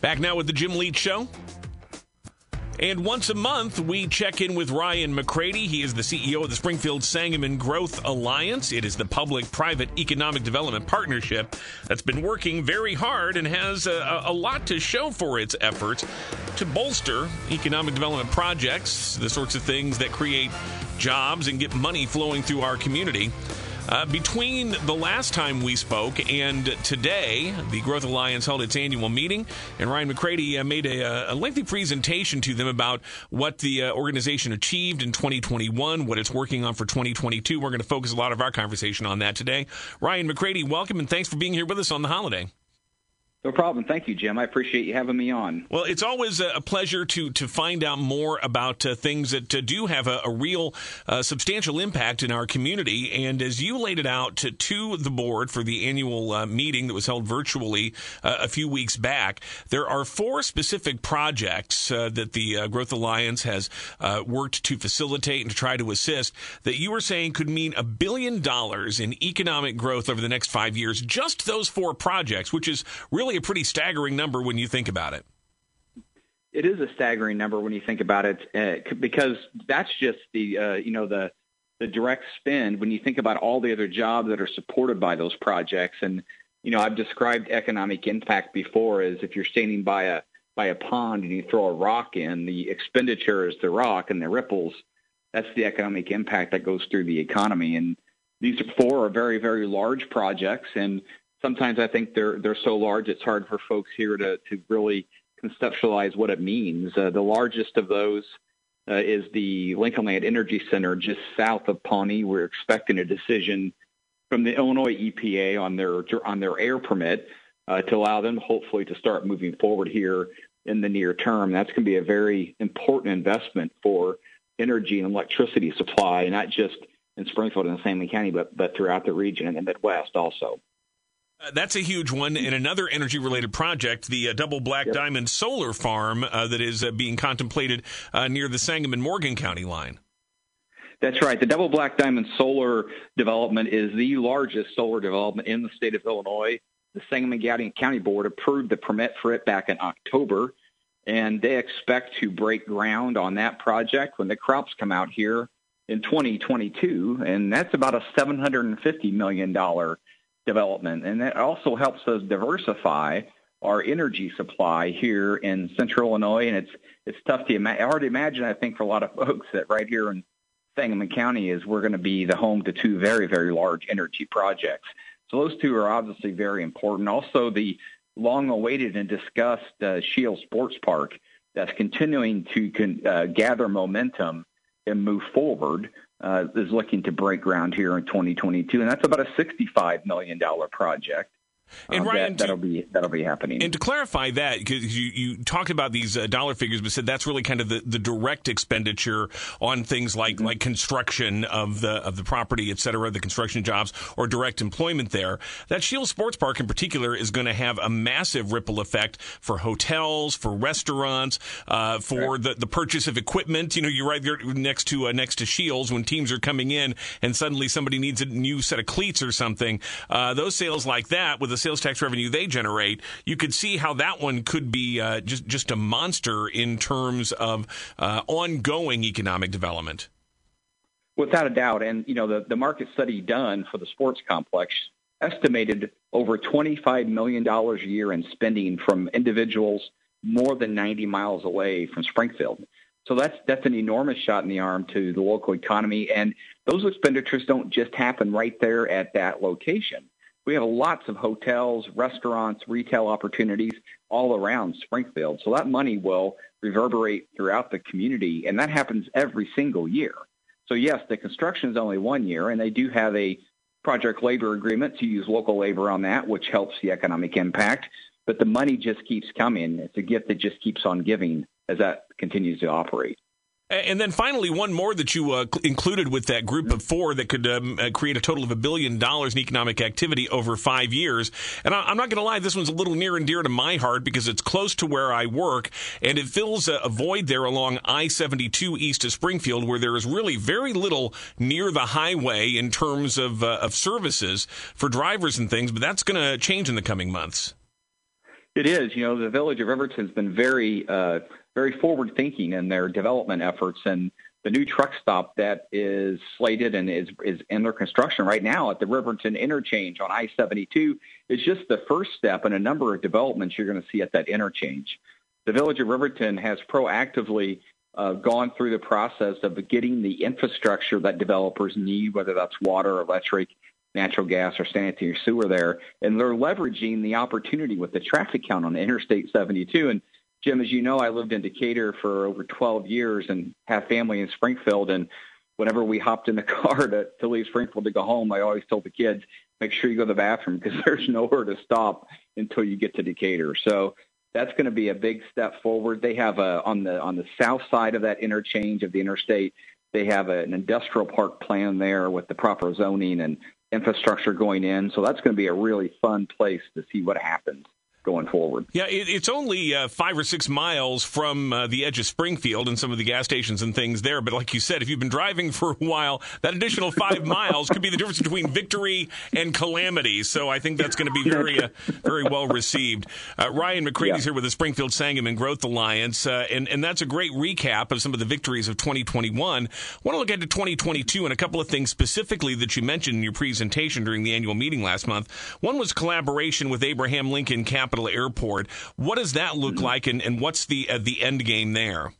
Back now with the Jim Leach Show. And once a month, we check in with Ryan McCrady. He is the CEO of the Springfield Sangamon Growth Alliance. It is the public private economic development partnership that's been working very hard and has a, a, lot to show for its efforts to bolster economic development projects, the sorts of things that create jobs and get money flowing through our community. Uh, between the last time we spoke and today, the Growth Alliance held its annual meeting, and Ryan McCrady uh, made a, a, lengthy presentation to them about what the uh, organization achieved in 2021, what it's working on for 2022. We're going to focus a lot of our conversation on that today. Ryan McCrady, welcome and thanks for being here with us on the holiday. No problem. Thank you, Jim. I appreciate you having me on. Well, it's always a pleasure to to find out more about uh, things that uh, do have a, a real uh, substantial impact in our community. And as you laid it out to, to the board for the annual uh, meeting that was held virtually uh, a few weeks back, there are four specific projects uh, that the Growth Alliance has worked to facilitate and to try to assist that you were saying could mean a billion dollars in economic growth over the next five years. Just those four projects, which is really really a pretty staggering number when you think about it. It is a staggering number when you think about it, uh, because that's just the uh, you know the the direct spend when you think about all the other jobs that are supported by those projects. And you know, I've described economic impact before as if you're standing by a by a pond and you throw a rock in, the expenditure is the rock and the ripples. That's the economic impact that goes through the economy. And these four are very, very large projects. And sometimes I think they're they're so large it's hard for folks here to to really conceptualize what it means. Uh, the largest of those uh, is the Lincoln Land Energy Center just south of Pawnee. We're expecting a decision from the Illinois EPA on their on their air permit uh, to allow them hopefully to start moving forward here in the near term. That's going to be a very important investment for energy and electricity supply, not just in Springfield and Sangamon County, but but throughout the region and the Midwest also. Uh, that's a huge one. And another energy related project, the uh, Double Black yep. Diamond Solar Farm uh, that is uh, being contemplated uh, near the Sangamon Morgan County line. That's right. The Double Black Diamond Solar development is the largest solar development in the state of Illinois. The Sangamon County Board approved the permit for it back in October, and they expect to break ground on that project when the crops come out here in 2022. And that's about a $750 million development. And that also helps us diversify our energy supply here in central Illinois. And it's it's tough to imagine. Hard to imagine, I think, for a lot of folks that right here in Sangamon County is we're going to be the home to two very, very large energy projects. So those two are obviously very important. Also, the long-awaited and discussed uh, Scheels Sports Park that's continuing to con- uh, gather momentum and move forward uh, is looking to break ground here in 2022, and that's about a 65 million dollar project. And uh, Ryan, that, will be that'll be happening. And to clarify that, because you, you talked about these uh, dollar figures, but said that's really kind of the, the direct expenditure on things like mm-hmm. like construction of the of the property, et cetera, the construction jobs or direct employment there. That Scheels Sports Park in particular is going to have a massive ripple effect for hotels, for restaurants, uh, for right. the, the purchase of equipment. You know, you're right there next to uh, next to Scheels when teams are coming in and suddenly somebody needs a new set of cleats or something. Uh, those sales like that with a sales tax revenue they generate, you could see how that one could be uh, just just a monster in terms of uh, ongoing economic development. Without a doubt, and you know the the market study done for the sports complex estimated over twenty five million dollars a year in spending from individuals more than ninety miles away from Springfield. So that's that's an enormous shot in the arm to the local economy, and those expenditures don't just happen right there at that location we have lots of hotels, restaurants, retail opportunities all around Springfield. So that money will reverberate throughout the community, and that happens every single year. So yes, the construction is only one year, and they do have a project labor agreement to use local labor on that, which helps the economic impact. But the money just keeps coming. It's a gift that just keeps on giving as that continues to operate. And then finally, one more that you uh, included with that group of four that could um, uh, create a total of a billion dollars in economic activity over five years. And I, am not going to lie, this one's a little near and dear to my heart because it's close to where I work and it fills a, void there along I 72 east of Springfield where there is really very little near the highway in terms of, uh, of services for drivers and things, but that's going to change in the coming months. It is. You know, the village of Riverton's been very, uh, very forward thinking in their development efforts, and the new truck stop that is slated and is is under construction right now at the Riverton interchange on I-72 is just the first step in a number of developments you're going to see at that interchange. The village of Riverton has proactively uh, gone through the process of getting the infrastructure that developers need, whether that's water, electric, natural gas, or sanitary sewer there, and they're leveraging the opportunity with the traffic count on Interstate 72 and Jim, as you know, I lived in Decatur for over 12 years and have family in Springfield. And whenever we hopped in the car to, to leave Springfield to go home, I always told the kids, make sure you go to the bathroom because there's nowhere to stop until you get to Decatur. So that's going to be a big step forward. They have a, on the on the south side of that interchange of the interstate, they have a, an industrial park plan there with the proper zoning and infrastructure going in. So that's going to be a really fun place to see what happens going forward. Yeah, it, it's only uh, five or six miles from uh, the edge of Springfield and some of the gas stations and things there. But like you said, if you've been driving for a while, that additional five miles could be the difference between victory and calamity. So I think that's going to be very, uh, very well received. Uh, Ryan McCrady's yeah. here with the Springfield Sangamon Growth Alliance, uh, and and that's a great recap of some of the victories of 2021. I want to look ahead to 2022 and a couple of things specifically that you mentioned in your presentation during the annual meeting last month. One was collaboration with Abraham Lincoln Capital Capital Airport. What does that look mm-hmm. like, and, and what's the uh, the end game there?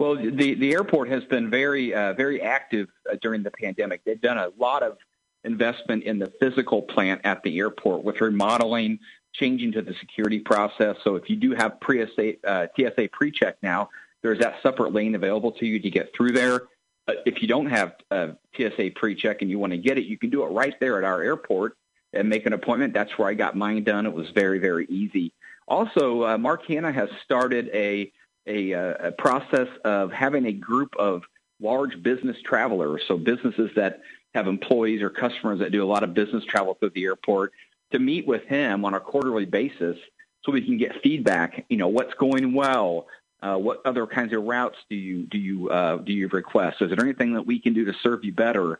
Well, the the airport has been very uh, very active uh, during the pandemic. They've done a lot of investment in the physical plant at the airport with remodeling, changing to the security process. So if you do have pre-SA, uh, TSA pre-check now, there's that separate lane available to you to get through there. Uh, if you don't have uh, TSA pre-check and you want to get it, you can do it right there at our airport and make an appointment. That's where I got mine done. It was very, very easy. Also, uh, Mark Hanna has started a, a, uh, a process of having a group of large business travelers, so businesses that have employees or customers that do a lot of business travel through the airport, to meet with him on a quarterly basis so we can get feedback. You know, what's going well? Uh, what other kinds of routes do you do you uh, do you request? Is there anything that we can do to serve you better?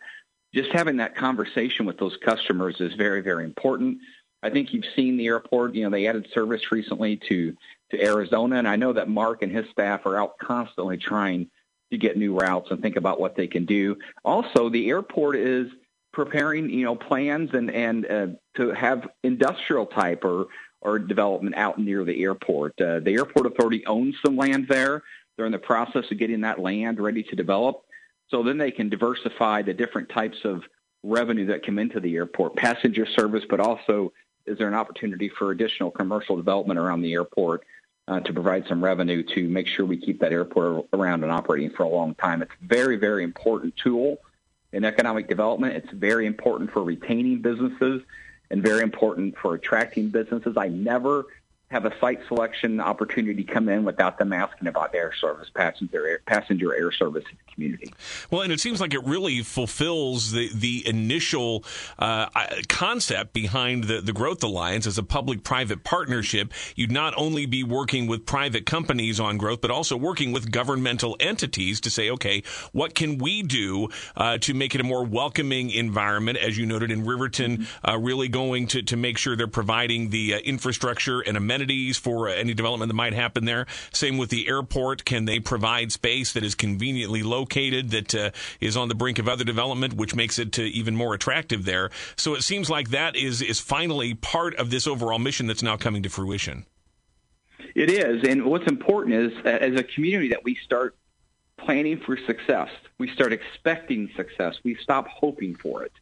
Just having that conversation with those customers is very, very important. I think you've seen the airport. You know, they added service recently to to Arizona, and I know that Mark and his staff are out constantly trying to get new routes and think about what they can do. Also, the airport is preparing, you know, plans and and uh, to have industrial type or or development out near the airport. Uh, the airport authority owns some land there. They're in the process of getting that land ready to develop. So then they can diversify the different types of revenue that come into the airport, passenger service, but also is there an opportunity for additional commercial development around the airport uh, to provide some revenue to make sure we keep that airport around and operating for a long time. It's a very, very important tool in economic development. It's very important for retaining businesses and very important for attracting businesses. I never have a site selection opportunity come in without them asking about air service, passenger air, passenger air service in the community. Well, and it seems like it really fulfills the the initial uh, concept behind the the Growth Alliance as a public-private partnership. You'd not only be working with private companies on growth, but also working with governmental entities to say, okay, what can we do uh, to make it a more welcoming environment? As you noted in Riverton, mm-hmm. uh, really going to to make sure they're providing the uh, infrastructure and amenities amenities for any development that might happen there. Same with the airport. Can they provide space that is conveniently located that uh, is on the brink of other development, which makes it uh, even more attractive there? So it seems like that is is finally part of this overall mission that's now coming to fruition. It is, and what's important is as a community that we start planning for success. We start expecting success. We stop hoping for it.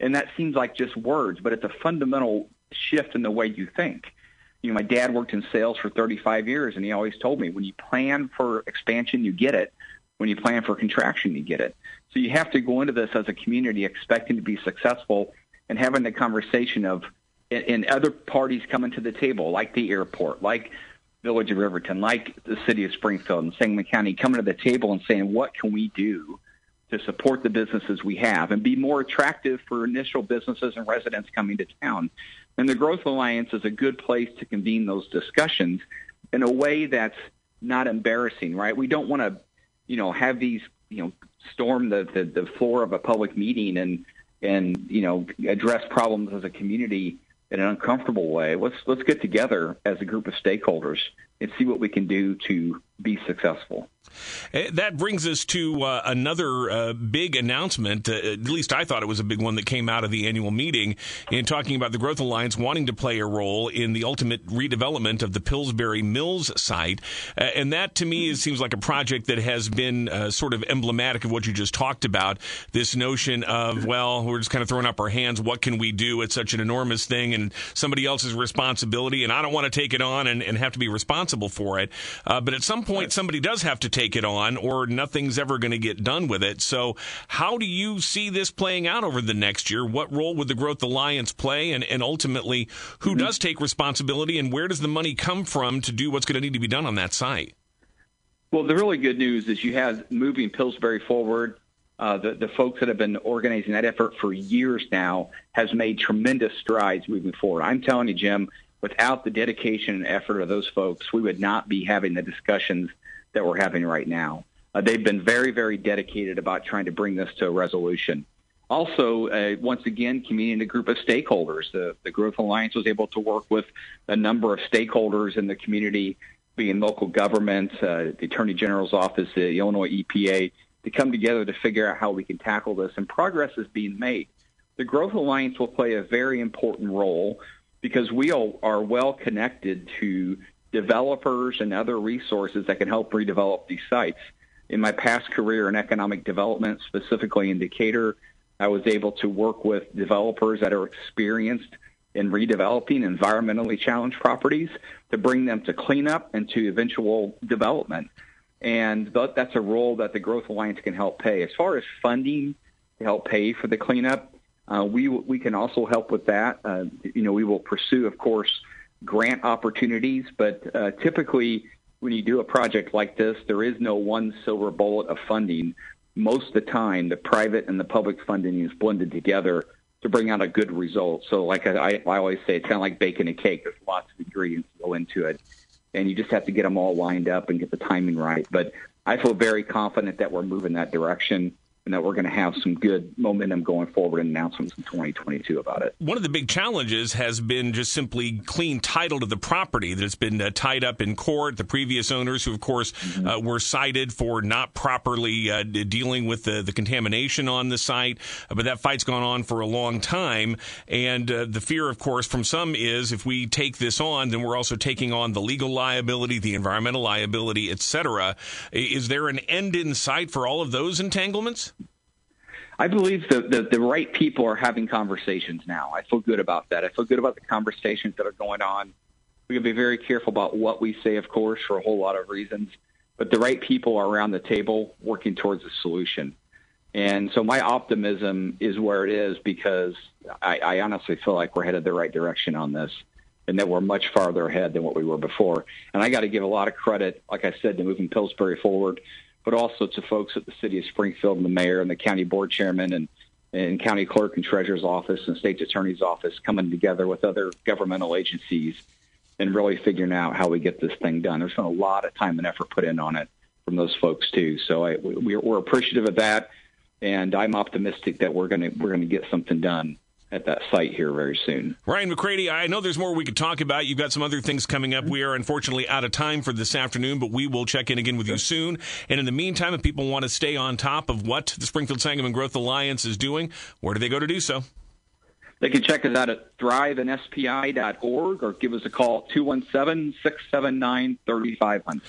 And that seems like just words, but it's a fundamental shift in the way you think you know, my dad worked in sales for 35 years, and he always told me, when you plan for expansion, you get it. When you plan for contraction, you get it. So you have to go into this as a community expecting to be successful and having the conversation of, and other parties coming to the table, like the airport, like Village of Riverton, like the city of Springfield and Sangamon County, coming to the table and saying, what can we do to support the businesses we have and be more attractive for initial businesses and residents coming to town. And the Growth Alliance is a good place to convene those discussions in a way that's not embarrassing, right? We don't want to, you know, have these, you know, storm the, the, the floor of a public meeting and, and, you know, address problems as a community in an uncomfortable way, let's let's get together as a group of stakeholders and see what we can do to be successful. Eh, that brings us to uh, another uh, big announcement. Uh, at least I thought it was a big one that came out of the annual meeting in talking about the Growth Alliance wanting to play a role in the ultimate redevelopment of the Pillsbury Mills site. Uh, and that to me is, seems like a project that has been uh, sort of emblematic of what you just talked about. This notion of, well, we're just kind of throwing up our hands. What can we do? It's such an enormous thing and somebody else's responsibility. And I don't want to take it on and, and have to be responsible for it. Uh, but at some point, somebody does have to take it on or nothing's ever going to get done with it. So, how do you see this playing out over the next year? What role would the Growth Alliance play? And, and ultimately, who mm-hmm. does take responsibility and where does the money come from to do what's going to need to be done on that site? Well, the really good news is you have moving Pillsbury forward. Uh, the, the folks that have been organizing that effort for years now has made tremendous strides moving forward. I'm telling you, Jim, without the dedication and effort of those folks, we would not be having the discussions that we're having right now. Uh, they've been very, very dedicated about trying to bring this to a resolution. Also, uh, once again, convening a group of stakeholders. The, the Growth Alliance was able to work with a number of stakeholders in the community, being local governments, uh, the Attorney General's office, the Illinois EPA, to come together to figure out how we can tackle this. And progress is being made. The Growth Alliance will play a very important role because we are well connected to developers and other resources that can help redevelop these sites. In my past career in economic development, specifically in Decatur, I was able to work with developers that are experienced in redeveloping environmentally challenged properties to bring them to cleanup and to eventual development. And that's a role that the Growth Alliance can help pay. As far as funding to help pay for the cleanup, uh, we we can also help with that. Uh, you know, we will pursue, of course, grant opportunities, but uh, typically when you do a project like this, there is no one silver bullet of funding. Most of the time, the private and the public funding is blended together to bring out a good result. So, like I, I always say, it's kind of like baking a cake. There's lots of ingredients go into it, and you just have to get them all lined up and get the timing right. But I feel very confident that we're moving that direction and that we're going to have some good momentum going forward and announcements in 2022 about it. One of the big challenges has been just simply clean title to the property that's been uh, tied up in court. The previous owners, who of course mm-hmm. uh, were cited for not properly uh, dealing with the, the contamination on the site, but that fight's gone on for a long time. And uh, the fear, of course, from some is if we take this on, then we're also taking on the legal liability, the environmental liability, etc. Is there an end in sight for all of those entanglements? I believe the, the, the right people are having conversations now. I feel good about that. I feel good about the conversations that are going on. We can be very careful about what we say, of course, for a whole lot of reasons. But the right people are around the table working towards a solution. And so my optimism is where it is because I, I honestly feel like we're headed the right direction on this and that we're much farther ahead than what we were before. And I got to give a lot of credit, like I said, to moving Pillsbury forward but also to folks at the city of Springfield and the mayor and the county board chairman and, and county clerk and treasurer's office and state's attorney's office coming together with other governmental agencies and really figuring out how we get this thing done. There's been a lot of time and effort put in on it from those folks too. So I, we're, we're appreciative of that, and I'm optimistic that we're gonna we're gonna get something done at that site here very soon. Ryan McCrady, I know there's more we could talk about. You've got some other things coming up. We are unfortunately out of time for this afternoon, but we will check in again with you soon. And in the meantime, if people want to stay on top of what the Springfield Sangamon Growth Alliance is doing, where do they go to do so? They can check us out at thriveandspi.org or give us a call at 217 679 3500.